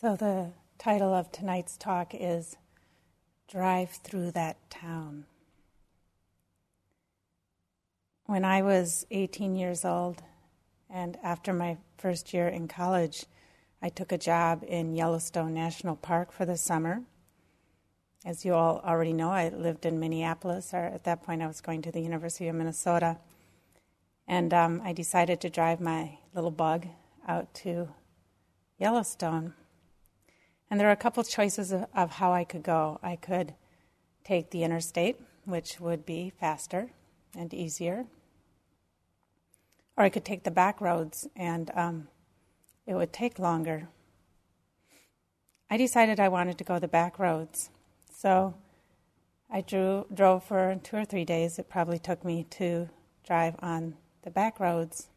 So, the title of tonight's talk is Drive Through That Town. When I was 18 years old, and after my first year in college, I took a job in Yellowstone National Park for the summer. As you all already know, I lived in Minneapolis, or at that point, I was going to the University of Minnesota. And um, I decided to drive my little bug out to Yellowstone. And there are a couple choices of, of how I could go. I could take the interstate, which would be faster and easier, or I could take the back roads and um, it would take longer. I decided I wanted to go the back roads. So I drew, drove for two or three days. It probably took me to drive on the back roads.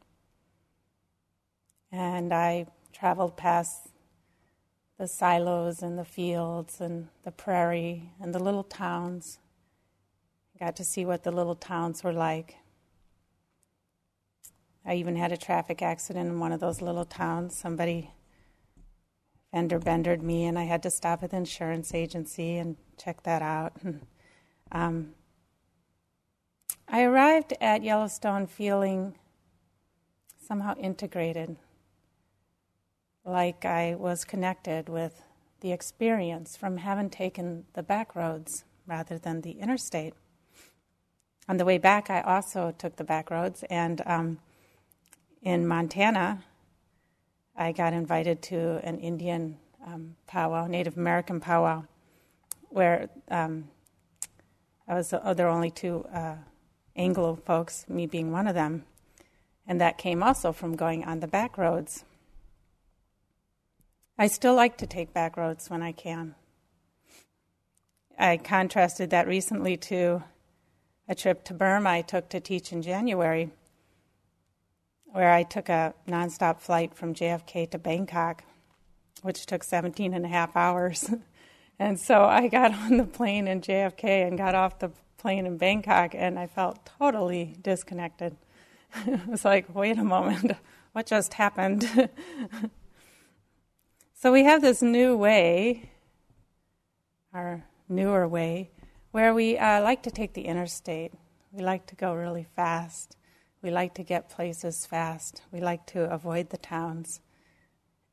And I traveled past the silos and the fields and the prairie and the little towns. I got to see what the little towns were like. I even had a traffic accident in one of those little towns. Somebody fender bendered me, and I had to stop at the insurance agency and check that out. um, I arrived at Yellowstone feeling somehow integrated like I was connected with the experience from having taken the back roads rather than the interstate. On the way back, I also took the back roads, and um, in Montana, I got invited to an Indian um, powwow, Native American powwow, where um, I was. Oh, there were only two uh, Anglo folks, me being one of them, and that came also from going on the back roads. I still like to take back roads when I can. I contrasted that recently to a trip to Burma I took to teach in January, where I took a nonstop flight from JFK to Bangkok, which took 17 and a half hours. and so I got on the plane in JFK and got off the plane in Bangkok, and I felt totally disconnected. it was like, wait a moment, what just happened? So we have this new way, our newer way, where we uh, like to take the interstate. We like to go really fast. We like to get places fast. We like to avoid the towns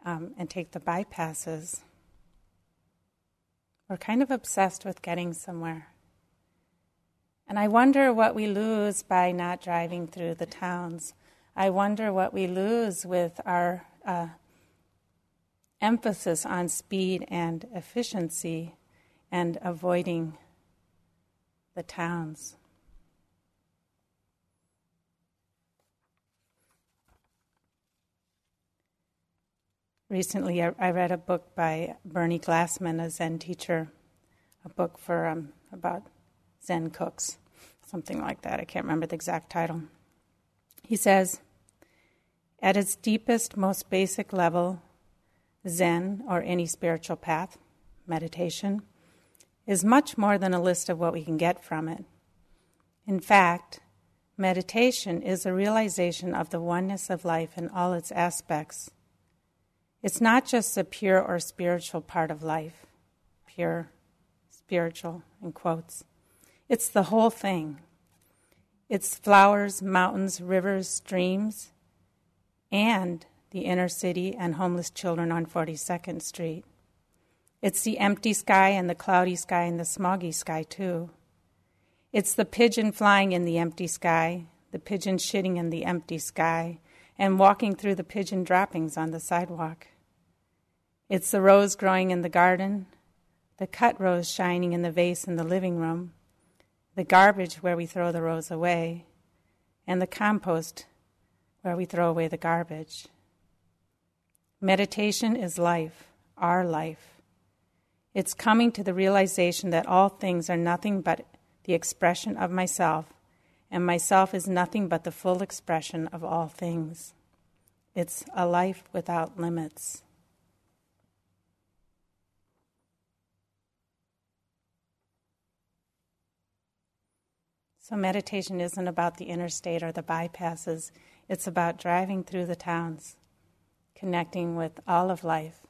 um, and take the bypasses. We're kind of obsessed with getting somewhere. And I wonder what we lose by not driving through the towns. I wonder what we lose with our uh, emphasis on speed and efficiency and avoiding the towns. Recently, I, read a book by Bernie Glassman, a Zen teacher, a book for um, about Zen cooks, something like that. I can't remember the exact title. He says, at its deepest, most basic level, Zen, or any spiritual path, meditation, is much more than a list of what we can get from it. In fact, meditation is a realization of the oneness of life in all its aspects. It's not just the pure or spiritual part of life, pure, spiritual, in quotes. It's the whole thing. It's flowers, mountains, rivers, streams, and the inner city, and homeless children on 42nd Street. It's the empty sky and the cloudy sky and the smoggy sky, too. It's the pigeon flying in the empty sky, the pigeon shitting in the empty sky, and walking through the pigeon droppings on the sidewalk. It's the rose growing in the garden, the cut rose shining in the vase in the living room, the garbage where we throw the rose away, and the compost where we throw away the garbage. Meditation is life, our life. It's coming to the realization that all things are nothing but the expression of myself, and myself is nothing but the full expression of all things. It's a life without limits. So, meditation isn't about the interstate or the bypasses, it's about driving through the towns connecting with all of life,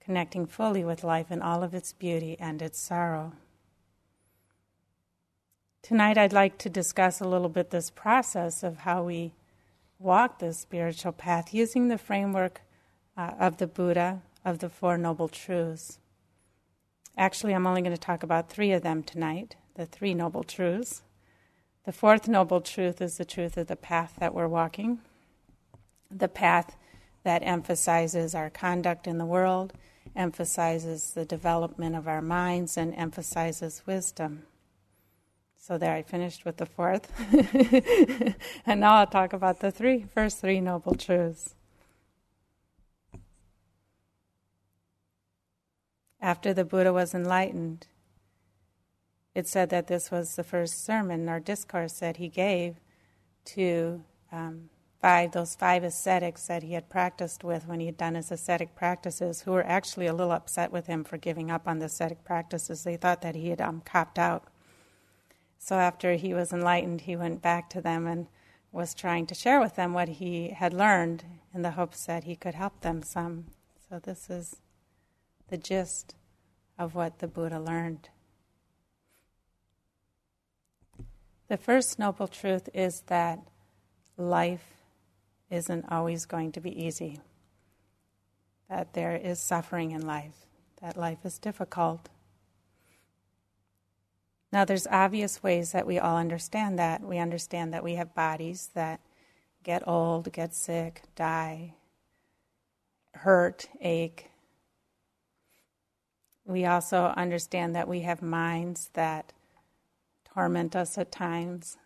connecting fully with life in all of its beauty and its sorrow. Tonight, I'd like to discuss a little bit this process of how we walk this spiritual path using the framework uh, of the Buddha of the Four Noble Truths. Actually, I'm only going to talk about three of them tonight the three Noble Truths. The fourth Noble Truth is the truth of the path that we're walking, the path that emphasizes our conduct in the world, emphasizes the development of our minds, and emphasizes wisdom. So there, I finished with the fourth. and now I'll talk about the three first three noble truths. After the Buddha was enlightened, it said that this was the first sermon or discourse that he gave to um, five those five ascetics that he had practiced with when he had done his ascetic practices, who were actually a little upset with him for giving up on the ascetic practices. They thought that he had um, copped out. So after he was enlightened, he went back to them and was trying to share with them what he had learned in the hopes that he could help them some. So this is the gist of what the Buddha learned. The first noble truth is that life isn't always going to be easy, that there is suffering in life, that life is difficult now, there's obvious ways that we all understand that. We understand that we have bodies that get old, get sick, die, hurt, ache. We also understand that we have minds that torment us at times,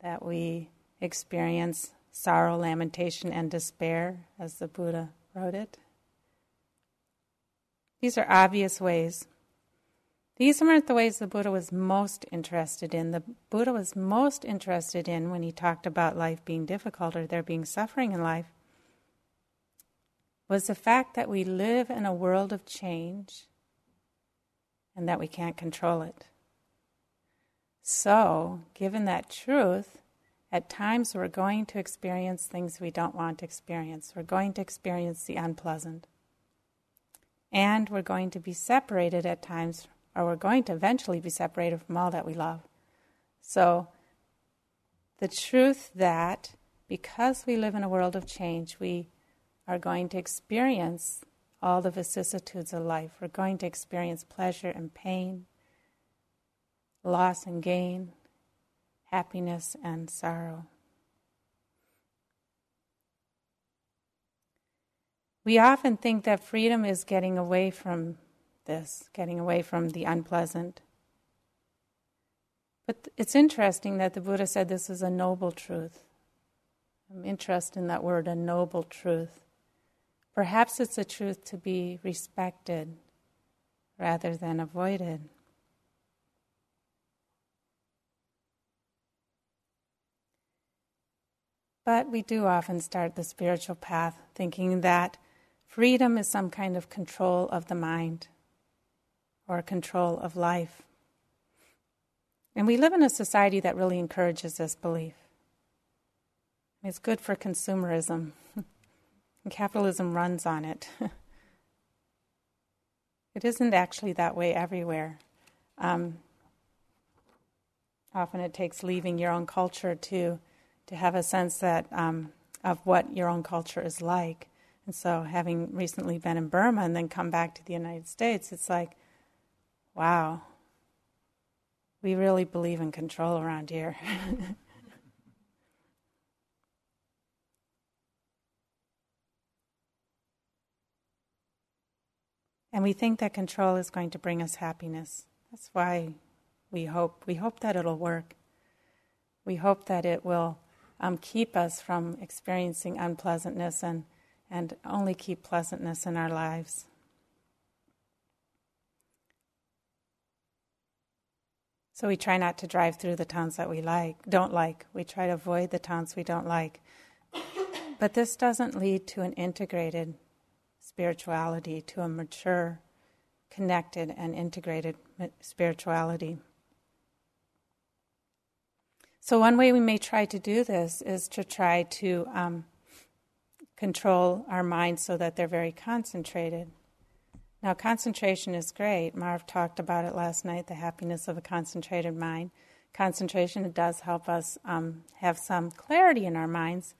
that we experience sorrow, lamentation, and despair, as the Buddha wrote it. These are obvious ways these weren't the ways the Buddha was most interested in. The Buddha was most interested in when he talked about life being difficult or there being suffering in life was the fact that we live in a world of change and that we can't control it. So, given that truth, at times we're going to experience things we don't want to experience. We're going to experience the unpleasant. And we're going to be separated at times or we're going to eventually be separated from all that we love. So, the truth that because we live in a world of change, we are going to experience all the vicissitudes of life. We're going to experience pleasure and pain, loss and gain, happiness and sorrow. We often think that freedom is getting away from this, getting away from the unpleasant. But it's interesting that the Buddha said this is a noble truth. I'm interested in that word, a noble truth. Perhaps it's a truth to be respected rather than avoided. But we do often start the spiritual path thinking that freedom is some kind of control of the mind or control of life. And we live in a society that really encourages this belief. It's good for consumerism, and capitalism runs on it. it isn't actually that way everywhere. Um, often it takes leaving your own culture to to have a sense that um, of what your own culture is like. And so, having recently been in Burma and then come back to the United States, it's like Wow. We really believe in control around here. and we think that control is going to bring us happiness. That's why we hope. We hope that it'll work. We hope that it will um, keep us from experiencing unpleasantness and, and only keep pleasantness in our lives. So we try not to drive through the towns that we like, don't like. We try to avoid the towns we don't like. But this doesn't lead to an integrated spirituality, to a mature, connected, and integrated spirituality. So, one way we may try to do this is to try to um, control our minds so that they're very concentrated. Now, concentration is great. Marv talked about it last night the happiness of a concentrated mind. Concentration does help us um, have some clarity in our minds,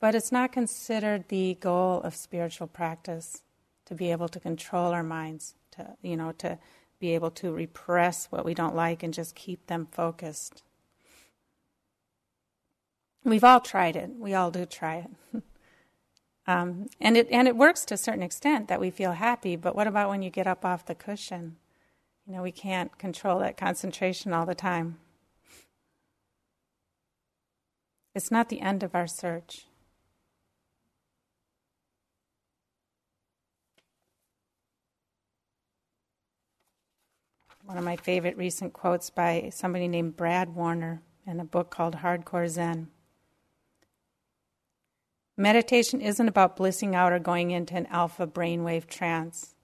but it's not considered the goal of spiritual practice to be able to control our minds, to, you know, to be able to repress what we don't like and just keep them focused. We've all tried it. We all do try it. um, and it and it works to a certain extent that we feel happy. But what about when you get up off the cushion? You know, we can't control that concentration all the time. It's not the end of our search. One of my favorite recent quotes by somebody named Brad Warner in a book called Hardcore Zen. Meditation isn't about blissing out or going into an alpha brainwave trance.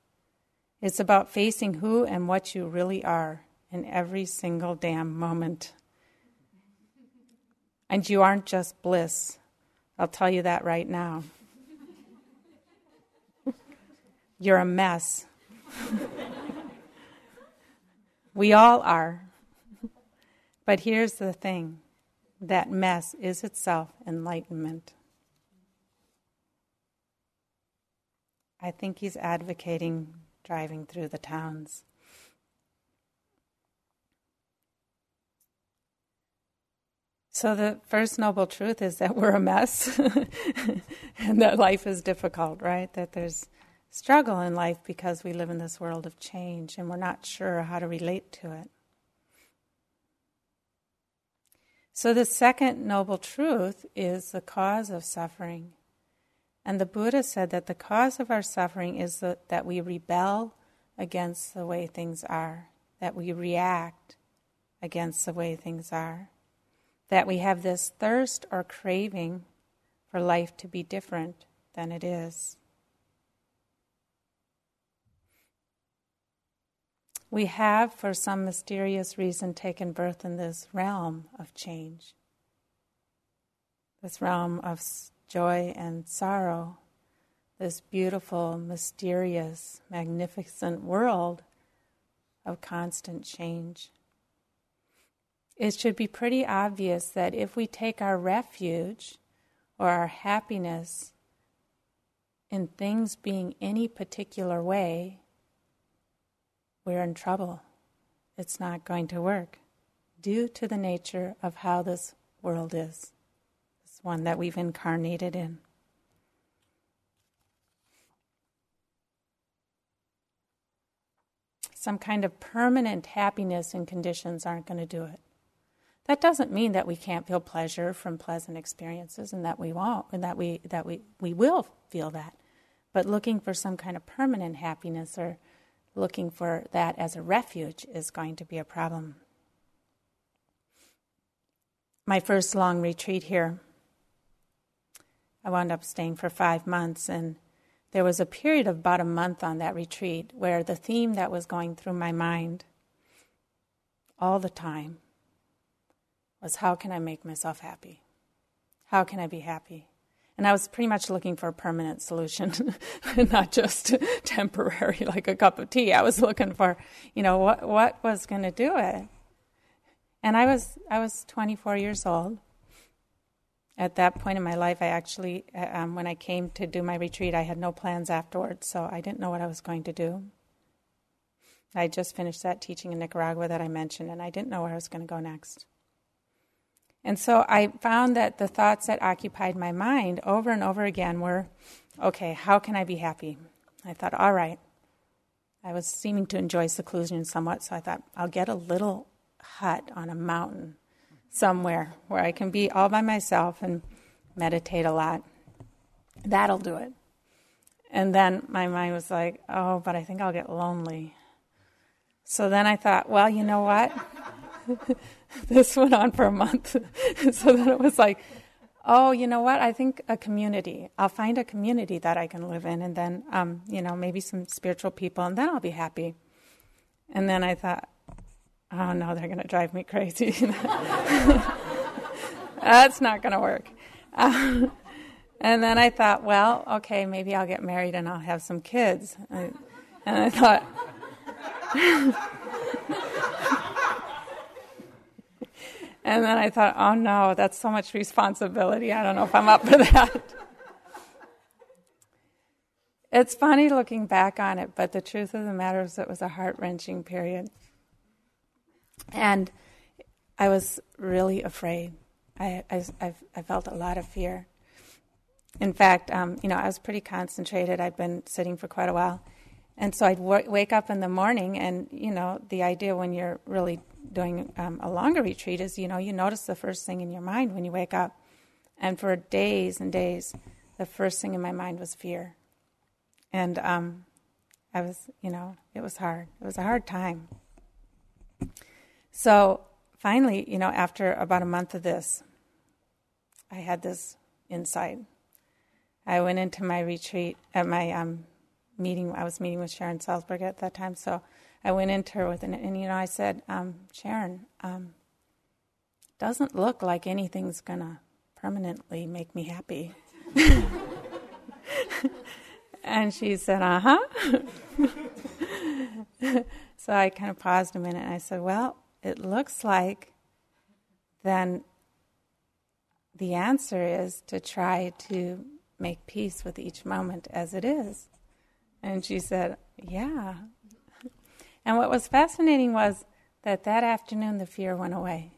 It's about facing who and what you really are in every single damn moment. And you aren't just bliss. I'll tell you that right now. You're a mess. we all are. But here's the thing that mess is itself enlightenment. I think he's advocating driving through the towns. So, the first noble truth is that we're a mess and that life is difficult, right? That there's struggle in life because we live in this world of change and we're not sure how to relate to it. So, the second noble truth is the cause of suffering. And the Buddha said that the cause of our suffering is the, that we rebel against the way things are, that we react against the way things are, that we have this thirst or craving for life to be different than it is. We have, for some mysterious reason, taken birth in this realm of change, this realm of joy and sorrow, this beautiful, mysterious, magnificent world of constant change. It should be pretty obvious that if we take our refuge or our happiness in things being any particular way, we're in trouble. It's not going to work due to the nature of how this world is one that we've incarnated in. Some kind of permanent happiness and conditions aren't going to do it. That doesn't mean that we can't feel pleasure from pleasant experiences and that we won't and that we that we, we will feel that. But looking for some kind of permanent happiness or looking for that as a refuge is going to be a problem. My first long retreat here I wound up staying for five months, and there was a period of about a month on that retreat where the theme that was going through my mind all the time was how can I make myself happy? How can I be happy? And I was pretty much looking for a permanent solution, not just temporary, like a cup of tea. I was looking for, you know, what what was going to do it. And I was I was 24 years old, at that point in my life, I actually, uh, um, when I came to do my retreat, I had no plans afterwards, so I didn't know what I was going to do. I just finished that teaching in Nicaragua that I mentioned, and I didn't know where I was going to go next. And so I found that the thoughts that occupied my mind over and over again were okay, how can I be happy? I thought, all right. I was seeming to enjoy seclusion somewhat, so I thought, I'll get a little hut on a mountain somewhere where I can be all by myself and meditate a lot. That'll do it. And then my mind was like, oh, but I think I'll get lonely. So then I thought, well, you know what? this went on for a month. so then it was like, oh, you know what? I think a community. I'll find a community that I can live in, and then, um, you know, maybe some spiritual people, and then I'll be happy. And then I thought, oh no, they're going to drive me crazy. That's not going to work. And then I thought, well, okay, maybe I'll get married and I'll have some kids. And I thought, and then I thought, oh no, that's so much responsibility. I don't know if I'm up for that. it's funny looking back on it, but the truth of the matter is it was a heart wrenching period. And I was really afraid. I, I, I, felt a lot of fear. In fact, um, you know, I was pretty concentrated. I'd been sitting for quite a while. And so I'd w- wake up in the morning, and, you know, the idea when you're really doing um, a longer retreat is, you know, you notice the first thing in your mind when you wake up. And for days and days, the first thing in my mind was fear. And um, I was, you know, it was hard. It was a hard time. So finally, you know, after about a month of this, I had this insight. I went into my retreat at my um, meeting. I was meeting with Sharon Salzberg at that time, so I went into her with an, and you know, I said, um, Sharon, um, doesn't look like anything's gonna permanently make me happy. and she said, uh huh. so I kind of paused a minute and I said, well, it looks like then the answer is to try to make peace with each moment as it is. And she said, Yeah. And what was fascinating was that that afternoon the fear went away,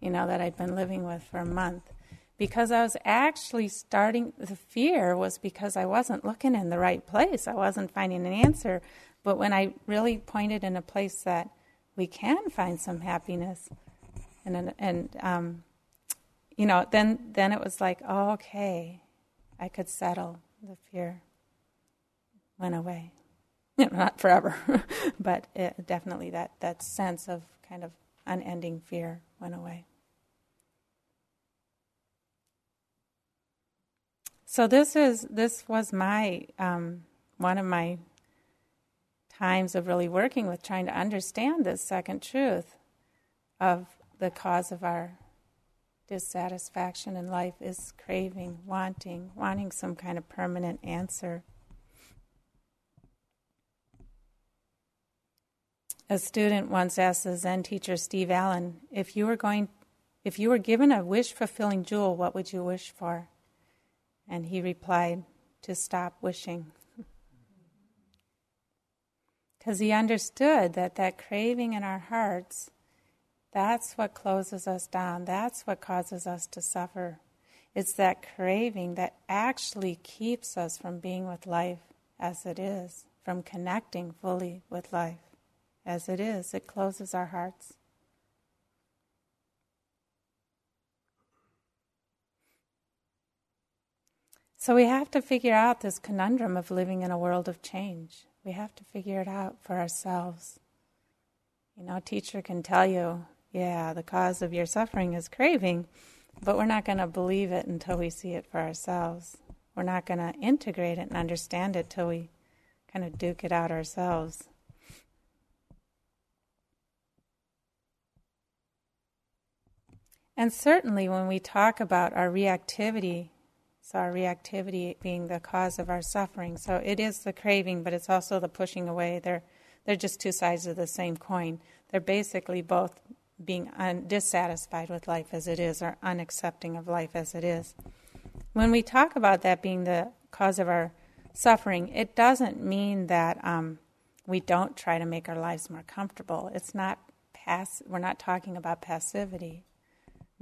you know, that I'd been living with for a month. Because I was actually starting, the fear was because I wasn't looking in the right place. I wasn't finding an answer. But when I really pointed in a place that we can find some happiness, and, and um, you know, then, then it was like, oh, okay, I could settle the fear went away. You know, not forever, but it, definitely that, that sense of kind of unending fear went away. So this is this was my um, one of my times of really working with trying to understand this second truth of the cause of our dissatisfaction in life is craving, wanting, wanting some kind of permanent answer. A student once asked the Zen teacher Steve Allen, if you were going if you were given a wish fulfilling jewel, what would you wish for? And he replied, to stop wishing. Because he understood that that craving in our hearts, that's what closes us down. That's what causes us to suffer. It's that craving that actually keeps us from being with life as it is, from connecting fully with life as it is. It closes our hearts. So we have to figure out this conundrum of living in a world of change. We have to figure it out for ourselves. You know, teacher can tell you, yeah, the cause of your suffering is craving, but we're not going to believe it until we see it for ourselves. We're not going to integrate it and understand it till we kind of duke it out ourselves. And certainly when we talk about our reactivity, our reactivity being the cause of our suffering, so it is the craving, but it's also the pushing away. They're, they're just two sides of the same coin. They're basically both being un- dissatisfied with life as it is or unaccepting of life as it is. When we talk about that being the cause of our suffering, it doesn't mean that um, we don't try to make our lives more comfortable. It's not pass. We're not talking about passivity.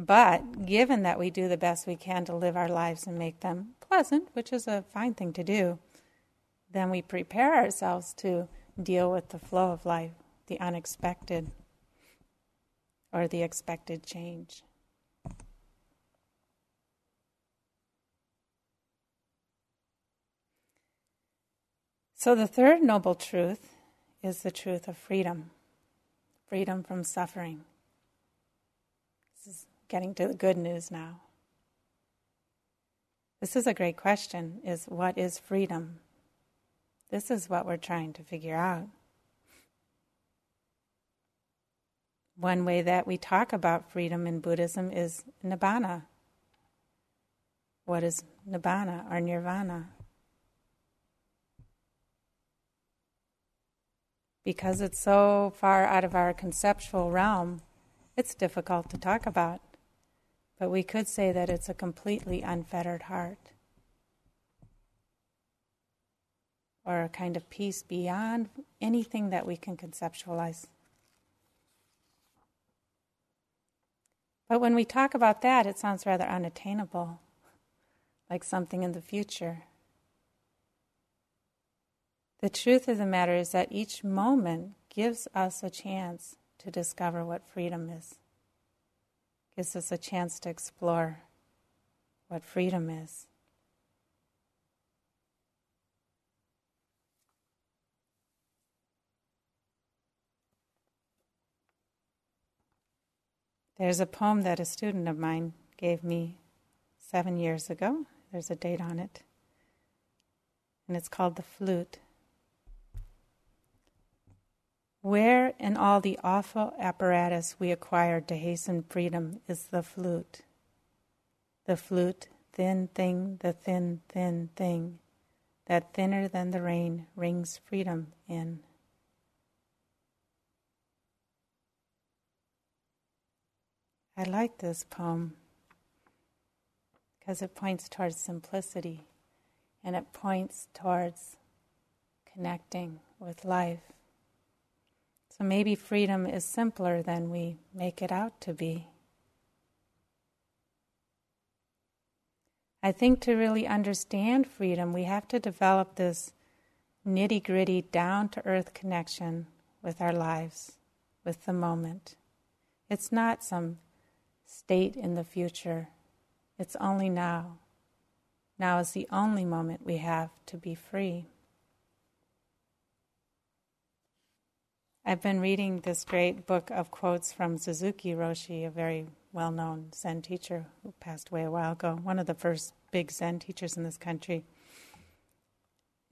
But given that we do the best we can to live our lives and make them pleasant, which is a fine thing to do, then we prepare ourselves to deal with the flow of life, the unexpected, or the expected change. So, the third noble truth is the truth of freedom freedom from suffering. Getting to the good news now. This is a great question is what is freedom? This is what we're trying to figure out. One way that we talk about freedom in Buddhism is nibbana. What is nibbana or nirvana? because it's so far out of our conceptual realm, it's difficult to talk about. But we could say that it's a completely unfettered heart. Or a kind of peace beyond anything that we can conceptualize. But when we talk about that, it sounds rather unattainable, like something in the future. The truth of the matter is that each moment gives us a chance to discover what freedom is, gives us a chance to explore what freedom is. There's a poem that a student of mine gave me seven years ago. There's a date on it. And it's called The Flute. Where in all the awful apparatus we acquired to hasten freedom is the flute? The flute, thin thing, the thin, thin thing, that thinner than the rain rings freedom in. I like this poem because it points towards simplicity and it points towards connecting with life. So maybe freedom is simpler than we make it out to be. I think to really understand freedom, we have to develop this nitty gritty, down to earth connection with our lives, with the moment. It's not some state in the future. It's only now. Now is the only moment we have to be free. I've been reading this great book of quotes from Suzuki Roshi, a very well known Zen teacher who passed away a while ago, one of the first big Zen teachers in this country.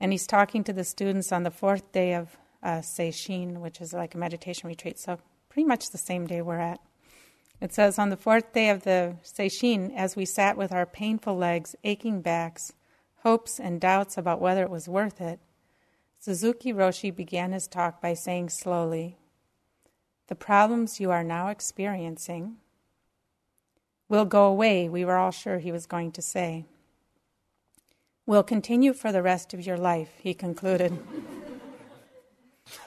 And he's talking to the students on the fourth day of uh, sesshin, which is like a meditation retreat, so pretty much the same day we're at. It says, On the fourth day of the sesshin, as we sat with our painful legs, aching backs, hopes and doubts about whether it was worth it, Suzuki Roshi began his talk by saying slowly, The problems you are now experiencing will go away, we were all sure he was going to say. Will continue for the rest of your life, he concluded.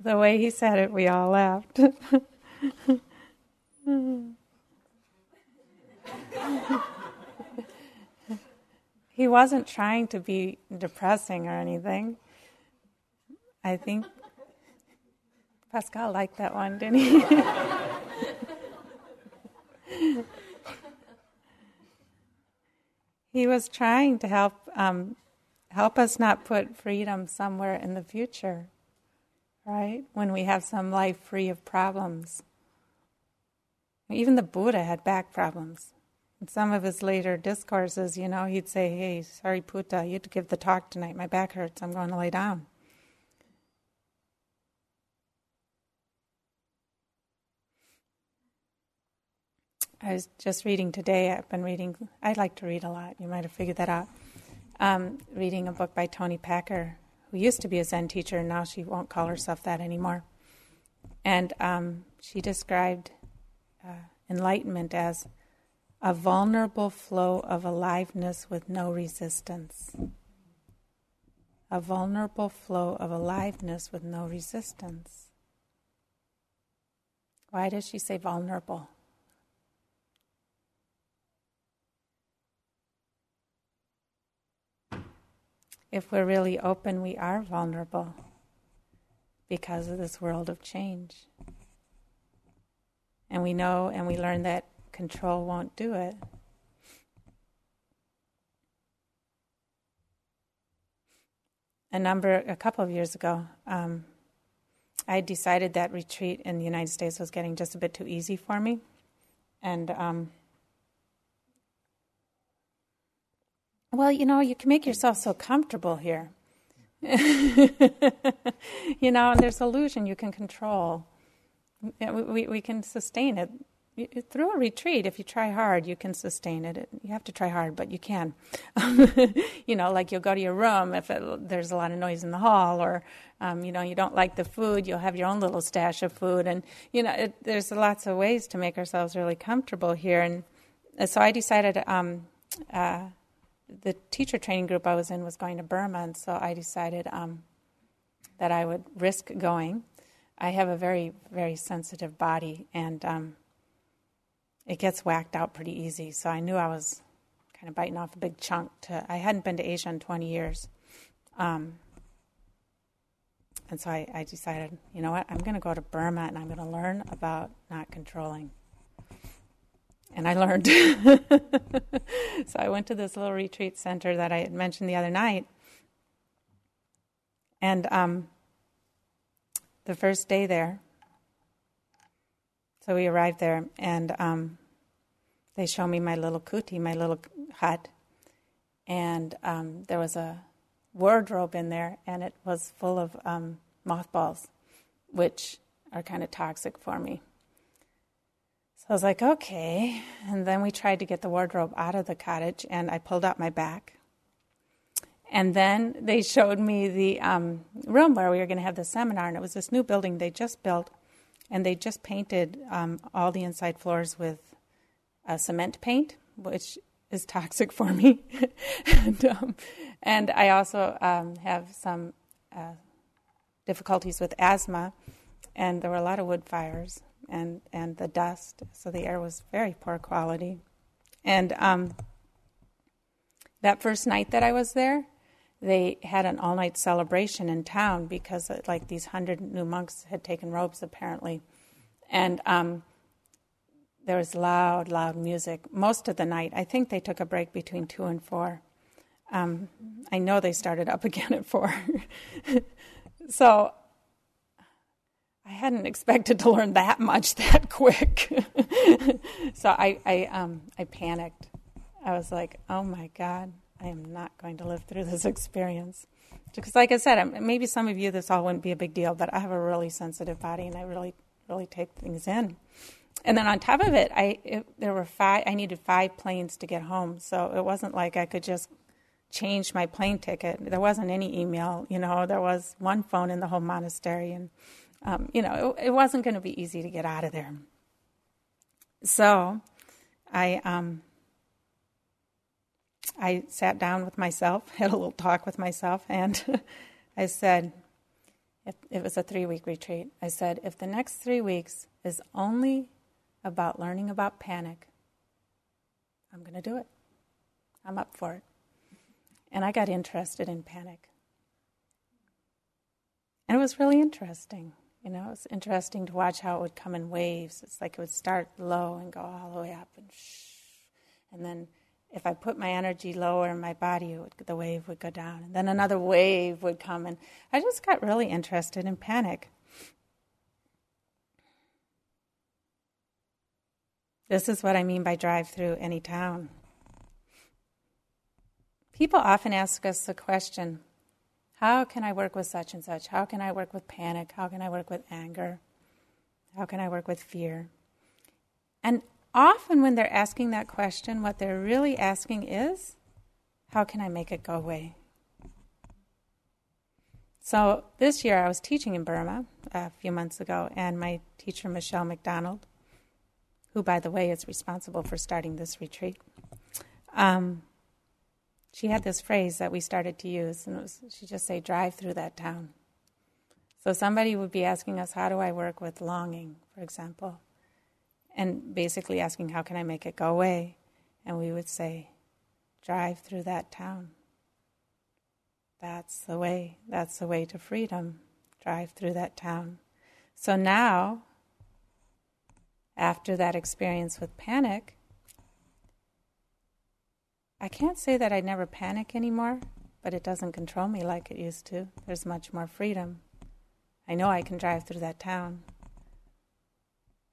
the way he said it, we all laughed. wasn't trying to be depressing or anything. I think Pascal liked that one, didn't he? he was trying to help um, help us not put freedom somewhere in the future right? When we have some life free of problems. Even the Buddha had back problems. Some of his later discourses, you know, he'd say, Hey, Sariputta, you had to give the talk tonight. My back hurts. I'm going to lay down. I was just reading today. I've been reading, I like to read a lot. You might have figured that out. Um, reading a book by Toni Packer who used to be a Zen teacher, and now she won't call herself that anymore. And um, she described uh, enlightenment as a vulnerable flow of aliveness with no resistance. A vulnerable flow of aliveness with no resistance. Why does she say vulnerable? if we're really open, we are vulnerable because of this world of change. And we know and we learn that control won't do it. A number, a couple of years ago, um, I decided that retreat in the United States was getting just a bit too easy for me. And um, Well, you know, you can make yourself so comfortable here. you know, and there's illusion you can control. We, we, we can sustain it through a retreat, if you try hard, you can sustain it. You have to try hard, but you can. you know, like you'll go to your room if it, there's a lot of noise in the hall, or um, you know you don't like the food, you'll have your own little stash of food, and you know it, there's lots of ways to make ourselves really comfortable here. And uh, so I decided. Um, uh, the teacher training group I was in was going to Burma, and so I decided um, that I would risk going. I have a very, very sensitive body, and um, it gets whacked out pretty easy. So I knew I was kind of biting off a big chunk. To I hadn't been to Asia in 20 years, um, and so I, I decided, you know what, I'm going to go to Burma and I'm going to learn about not controlling. And I learned. so I went to this little retreat center that I had mentioned the other night, and um, the first day there, so we arrived there, and um, they show me my little kuti, my little hut, and um, there was a wardrobe in there, and it was full of um, mothballs, which are kind of toxic for me. So I was like, okay. And then we tried to get the wardrobe out of the cottage, and I pulled out my back. And then they showed me the um, room where we were going to have the seminar, and it was this new building they just built and they just painted um, all the inside floors with uh, cement paint, which is toxic for me. and, um, and, I also um, have some uh, difficulties with asthma, and there were a lot of wood fires and, and the dust, so the air was very poor quality. And um, that first night that I was there, they had an all night celebration in town because uh, like these hundred new monks had taken robes apparently, and um, there was loud, loud music most of the night. I think they took a break between two and four. Um, I know they started up again at four. so I hadn't expected to learn that much that quick. so I I, um, I panicked. I was like, "Oh my God, I am not going to live through this experience. Because, like I said, maybe some of you this all wouldn't be a big deal, but I have a really sensitive body and I really, really take things in. And then on top of it, I it, there were five. I needed five planes to get home, so it wasn't like I could just change my plane ticket. There wasn't any email. You know, there was one phone in the whole monastery, and um, you know, it, it wasn't going to be easy to get out of there. So, I um, I sat down with myself, had a little talk with myself, and I said, if, it was a three week retreat. I said, if the next three weeks is only about learning about panic, I'm going to do it. I'm up for it. And I got interested in panic. And it was really interesting. You know, it was interesting to watch how it would come in waves. It's like it would start low and go all the way up and shh. And then if I put my energy lower, in my body would, the wave would go down, and then another wave would come, and I just got really interested in panic. This is what I mean by drive through any town. People often ask us the question how can I work with such and such? How can I work with panic? How can I work with anger? How can I work with fear? And often when they're asking that question, what they're really asking is, how can I make it go away? So this year I was teaching in Burma a few months ago, and my teacher, Michele McDonald, who, by the way, is responsible for starting this retreat, um, she had this phrase that we started to use, and was, she just say, drive through that town. So somebody would be asking us, how do I work with longing, for example? And basically asking, How can I make it go away? And we would say, Drive through that town. That's the way. That's the way to freedom. Drive through that town. So now, after that experience with panic, I can't say that I never panic anymore, but it doesn't control me like it used to. There's much more freedom. I know I can drive through that town.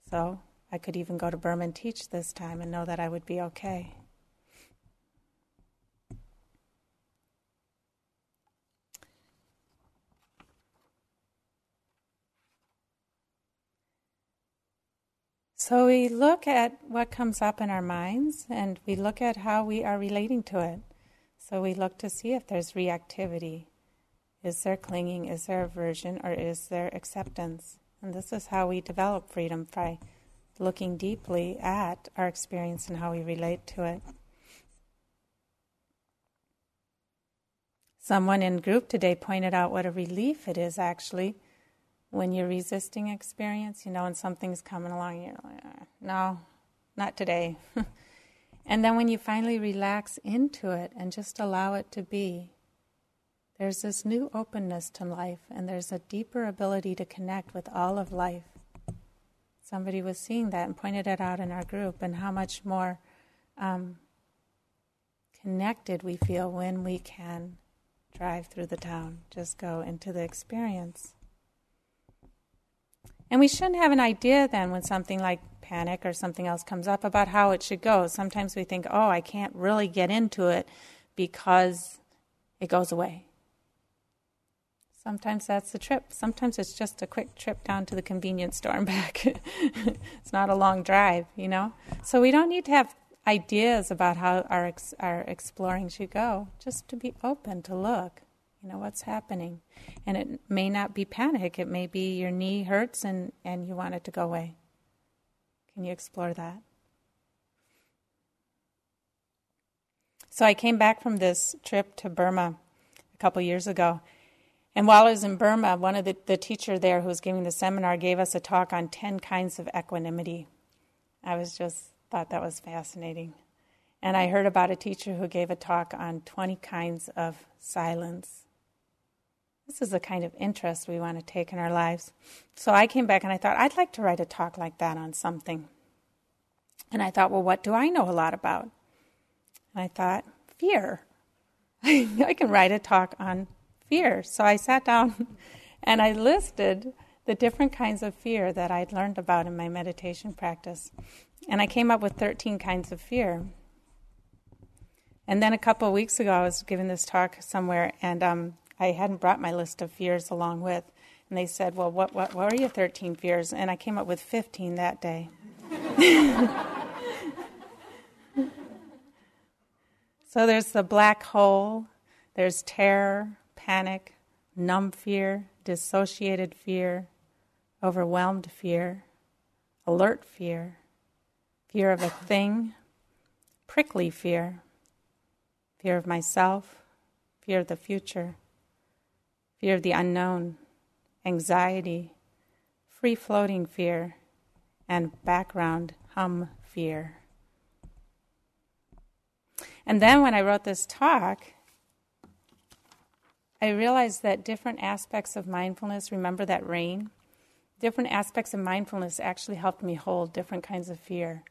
So I could even go to Burma and teach this time and know that I would be okay. So we look at what comes up in our minds and we look at how we are relating to it. So we look to see if there's reactivity. Is there clinging? Is there aversion? Or is there acceptance? And this is how we develop freedom by looking deeply at our experience and how we relate to it. Someone in group today pointed out what a relief it is actually when you're resisting experience, you know, and something's coming along, you're like, ah, no, not today. and then when you finally relax into it and just allow it to be, there's this new openness to life, and there's a deeper ability to connect with all of life. Somebody was seeing that and pointed it out in our group, and how much more um, connected we feel when we can drive through the town, just go into the experience. And we shouldn't have an idea then when something like panic or something else comes up about how it should go. Sometimes we think, oh, I can't really get into it because it goes away. Sometimes that's the trip. Sometimes it's just a quick trip down to the convenience store and back. it's not a long drive, you know? So we don't need to have ideas about how our, ex- our exploring should go, just to be open to look you know what's happening and it may not be panic it may be your knee hurts and and you want it to go away can you explore that so i came back from this trip to burma a couple years ago and while i was in burma one of the, the teacher there who was giving the seminar gave us a talk on 10 kinds of equanimity i was just thought that was fascinating and i heard about a teacher who gave a talk on 20 kinds of silence this is the kind of interest we want to take in our lives. So I came back and I thought, I'd like to write a talk like that on something. And I thought, well, what do I know a lot about? And I thought, fear. I can write a talk on fear. So I sat down and I listed the different kinds of fear that I'd learned about in my meditation practice. And I came up with 13 kinds of fear. And then a couple of weeks ago, I was giving this talk somewhere, and um, I hadn't brought my list of fears along with. And they said, Well, what, what, what are your 13 fears? And I came up with 15 that day. so there's the black hole, there's terror, panic, numb fear, dissociated fear, overwhelmed fear, alert fear, fear of a thing, prickly fear, fear of myself, fear of the future fear of the unknown, anxiety, free floating fear, and background hum fear. And then when I wrote this talk, I realized that different aspects of mindfulness, remember that rain? Different aspects of mindfulness actually helped me hold different kinds of fear.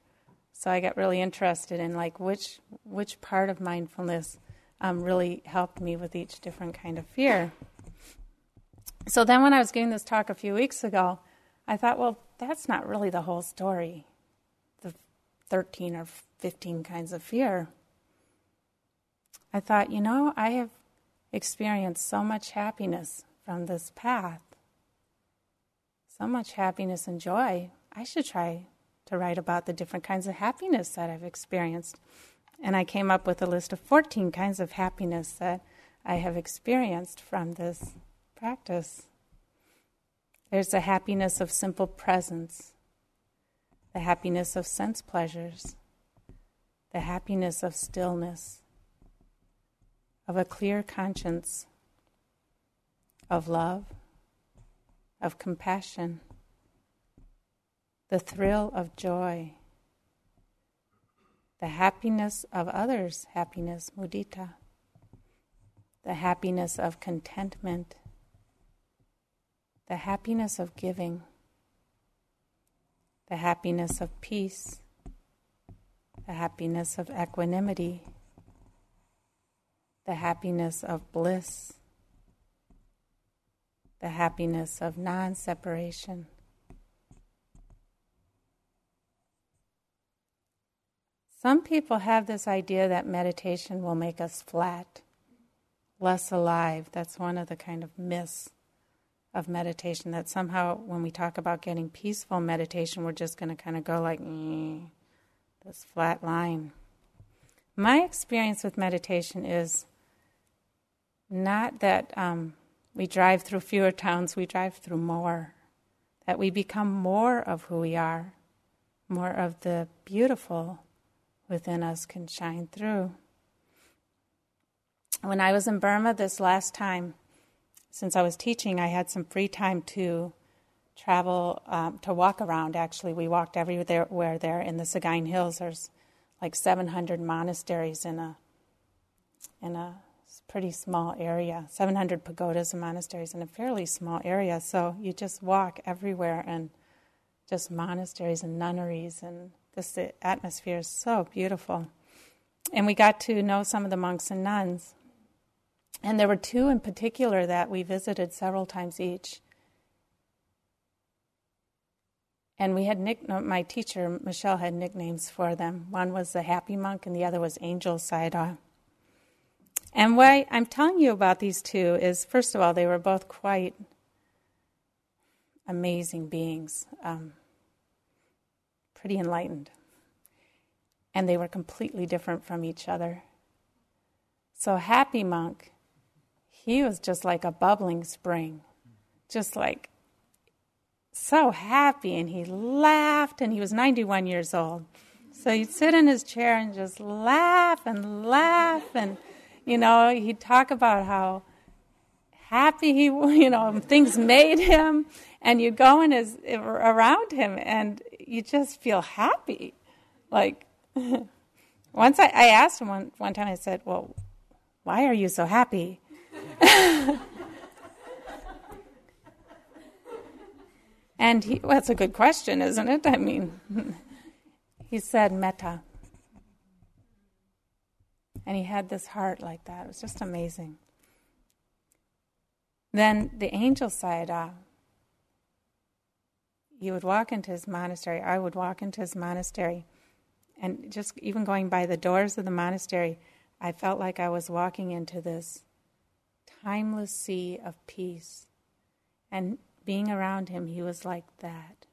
So I got really interested in like which which part of mindfulness um, really helped me with each different kind of fear. So then, when I was giving this talk a few weeks ago, I thought, well, that's not really the whole story the 13 or 15 kinds of fear. I thought, you know, I have experienced so much happiness from this path, so much happiness and joy. I should try to write about the different kinds of happiness that I've experienced. And I came up with a list of 14 kinds of happiness that I have experienced from this practice. There's the happiness of simple presence, the happiness of sense pleasures, the happiness of stillness, of a clear conscience, of love, of compassion, the thrill of joy, the happiness of others' happiness, mudita, the happiness of contentment the happiness of giving, the happiness of peace, the happiness of equanimity, the happiness of bliss, the happiness of non separation. Some people have this idea that meditation will make us flat, less alive. That's one of the kind of myths of meditation. That somehow, when we talk about getting peaceful meditation, we're just going to kind of go like eh, this flat line. My experience with meditation is not that um, we drive through fewer towns, we drive through more. That we become more of who we are, more of the beautiful within us can shine through. When I was in Burma this last time, since I was teaching, I had some free time to travel, um, to walk around actually. We walked everywhere there in the Sagaing Hills. There's like 700 monasteries in a, in a pretty small area. 700 pagodas and monasteries in a fairly small area. So you just walk everywhere and just monasteries and nunneries and the atmosphere is so beautiful. And we got to know some of the monks and nuns. And there were two in particular that we visited several times each. And we had nick uh, my teacher Michele had nicknames for them. One was the happy monk and the other was angel sayadaw and why I'm telling you about these two is, first of all, they were both quite amazing beings, um, pretty enlightened. And they were completely different from each other. So, Happy Monk, he was just like a bubbling spring, just like so happy. And he laughed, and he was 91 years old. So he'd sit in his chair and just laugh and laugh and you know, he'd talk about how happy he, you know, things made him, and you go in his around him, and you just feel happy. Like once I, I asked him one one time, I said, "Well, why are you so happy?" and he, well, that's a good question, isn't it? I mean, he said metta. And he had this heart like that. It was just amazing. Then the angel side, uh, he would walk into his monastery. I would walk into his monastery. And just even going by the doors of the monastery, I felt like I was walking into this timeless sea of peace. And being around him, he was like that.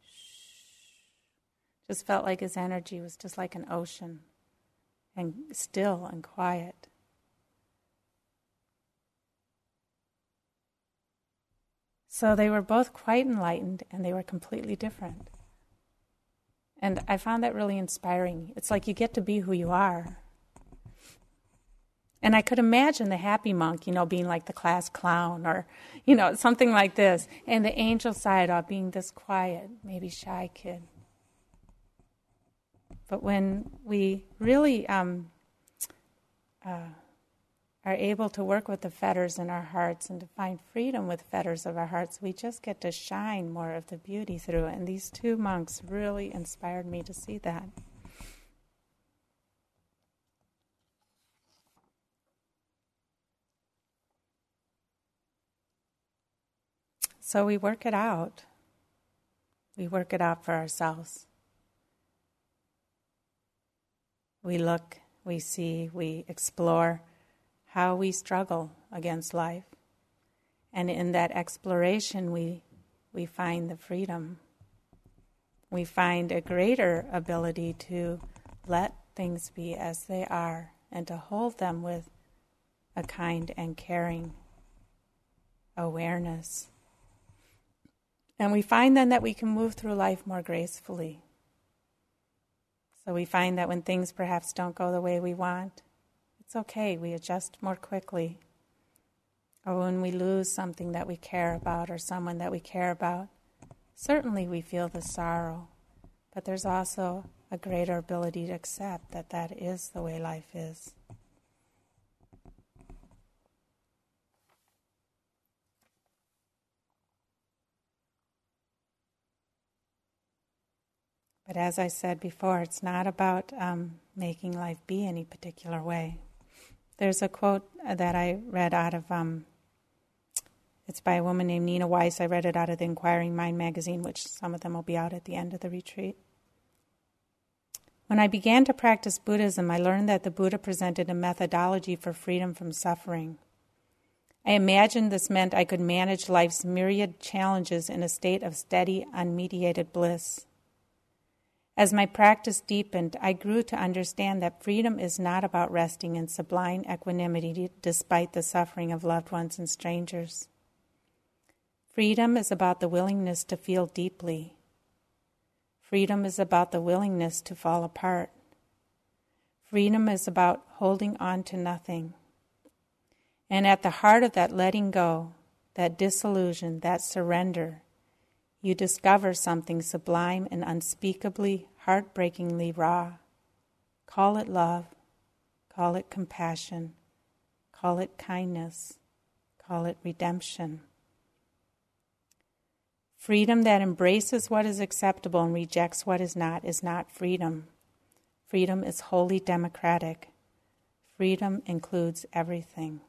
Just felt like his energy was just like an ocean and still and quiet. So they were both quite enlightened and they were completely different. And I found that really inspiring. It's like you get to be who you are. And I could imagine the happy monk, you know, being like the class clown or, you know, something like this. And the angel Sayadaw being this quiet, maybe shy kid. But when we really um, uh, are able to work with the fetters in our hearts and to find freedom with fetters of our hearts, we just get to shine more of the beauty through. And these two monks really inspired me to see that. So we work it out. We work it out for ourselves. We look, we see, we explore how we struggle against life. And in that exploration, we, we find the freedom. We find a greater ability to let things be as they are and to hold them with a kind and caring awareness. And we find then that we can move through life more gracefully. So we find that when things perhaps don't go the way we want, it's okay, we adjust more quickly. Or when we lose something that we care about or someone that we care about, certainly we feel the sorrow, but there's also a greater ability to accept that that is the way life is. But as I said before, it's not about um, making life be any particular way. There's a quote that I read out of, um, it's by a woman named Nina Weiss. I read it out of the Inquiring Mind magazine, which some of them will be out at the end of the retreat. When I began to practice Buddhism, I learned that the Buddha presented a methodology for freedom from suffering. I imagined this meant I could manage life's myriad challenges in a state of steady, unmediated bliss. As my practice deepened, I grew to understand that freedom is not about resting in sublime equanimity despite the suffering of loved ones and strangers. Freedom is about the willingness to feel deeply. Freedom is about the willingness to fall apart. Freedom is about holding on to nothing. And at the heart of that letting go, that disillusion, that surrender, you discover something sublime and unspeakably, heartbreakingly raw. Call it love, call it compassion, call it kindness, call it redemption. Freedom that embraces what is acceptable and rejects what is not is not freedom. Freedom is wholly democratic. Freedom includes everything.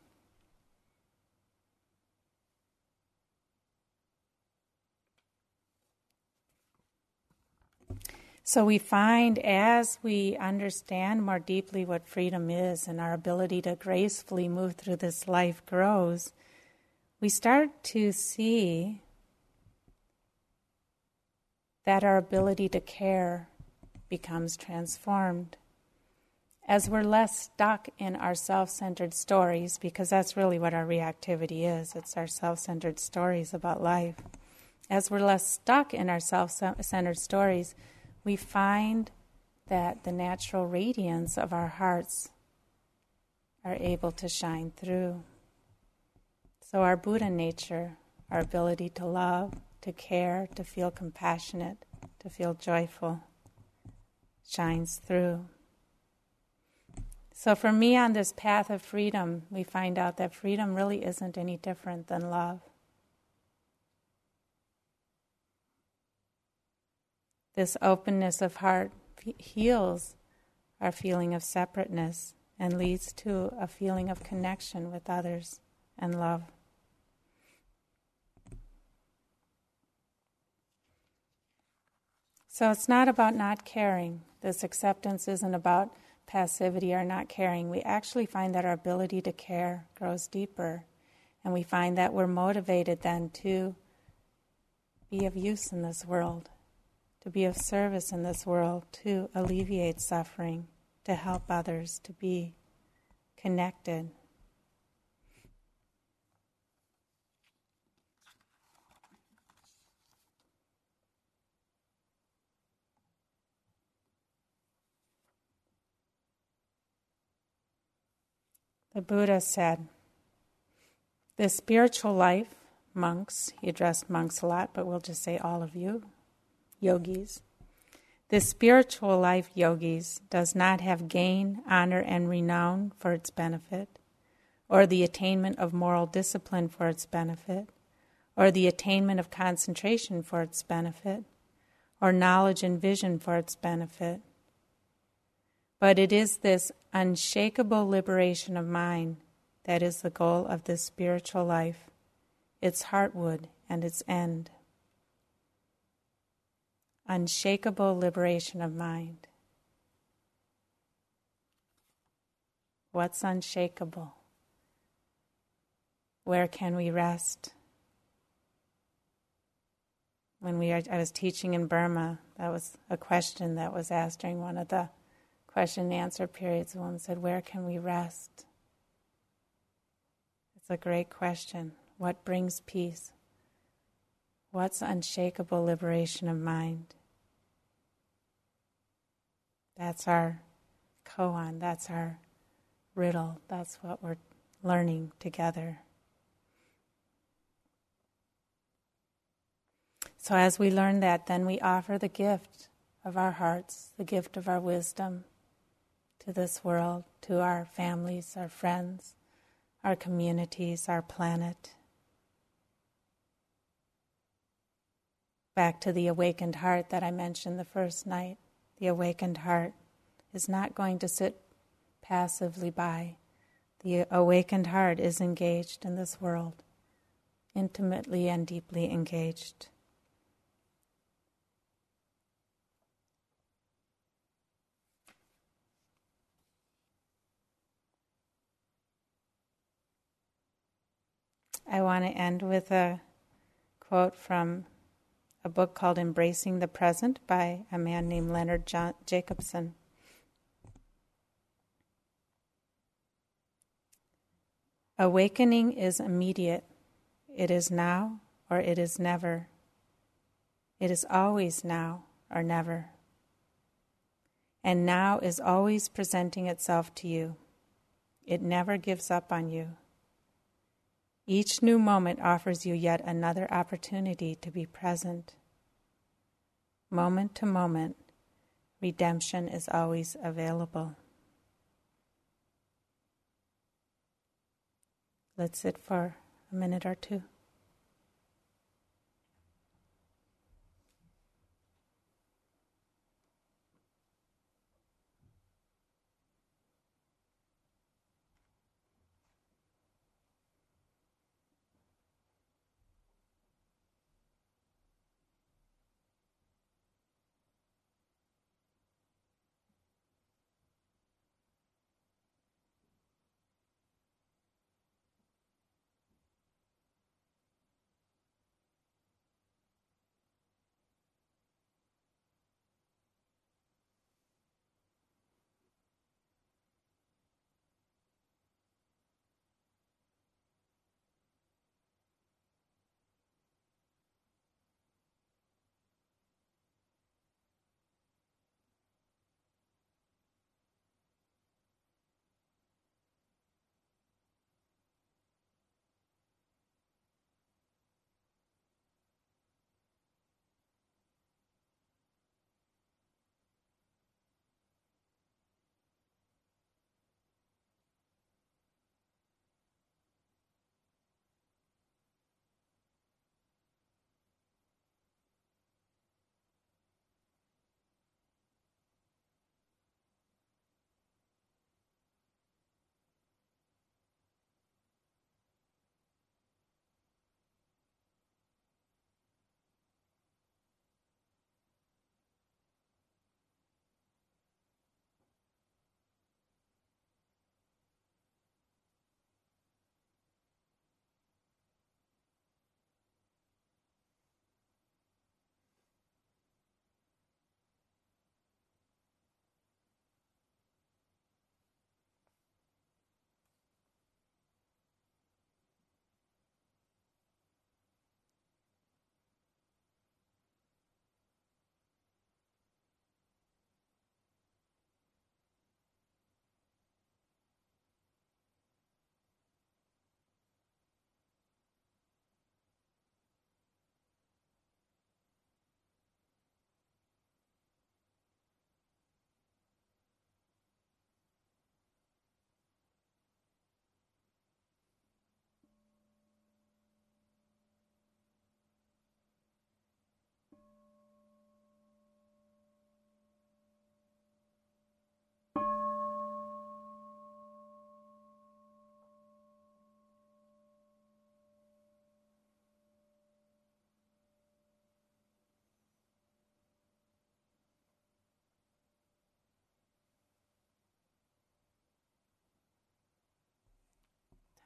So we find as we understand more deeply what freedom is and our ability to gracefully move through this life grows, we start to see that our ability to care becomes transformed. As we're less stuck in our self centered stories, because that's really what our reactivity is it's our self centered stories about life. As we're less stuck in our self centered stories, we find that the natural radiance of our hearts are able to shine through. So, our Buddha nature, our ability to love, to care, to feel compassionate, to feel joyful, shines through. So, for me, on this path of freedom, we find out that freedom really isn't any different than love. This openness of heart heals our feeling of separateness and leads to a feeling of connection with others and love. So it's not about not caring. This acceptance isn't about passivity or not caring. We actually find that our ability to care grows deeper, and we find that we're motivated then to be of use in this world to be of service in this world, to alleviate suffering, to help others, to be connected. The Buddha said, The spiritual life, monks, he addressed monks a lot, but we'll just say all of you, yogis. The spiritual life, yogis, does not have gain, honor, and renown for its benefit, or the attainment of moral discipline for its benefit, or the attainment of concentration for its benefit, or knowledge and vision for its benefit. But it is this unshakable liberation of mind that is the goal of this spiritual life, its heartwood and its end unshakable liberation of mind. What's unshakable? Where can we rest? When we are, I was teaching in Burma, that was a question that was asked during one of the question and answer periods. The woman said, Where can we rest? It's a great question. What brings peace? What's unshakable liberation of mind? That's our koan, that's our riddle, that's what we're learning together. So, as we learn that, then we offer the gift of our hearts, the gift of our wisdom to this world, to our families, our friends, our communities, our planet. Back to the awakened heart that I mentioned the first night. The awakened heart is not going to sit passively by. The awakened heart is engaged in this world, intimately and deeply engaged. I want to end with a quote from a book called Embracing the Present by a man named Leonard John- Jacobson. Awakening is immediate. It is now or it is never. It is always now or never. And now is always presenting itself to you. It never gives up on you. Each new moment offers you yet another opportunity to be present. Moment to moment, redemption is always available. Let's sit for a minute or two.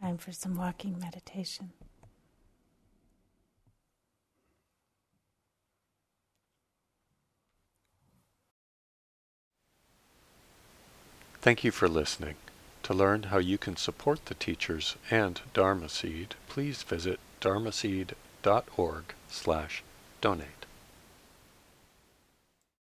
Time for some walking meditation. Thank you for listening. To learn how you can support the teachers and Dharma Seed, please visit dharmaseed.org slash donate.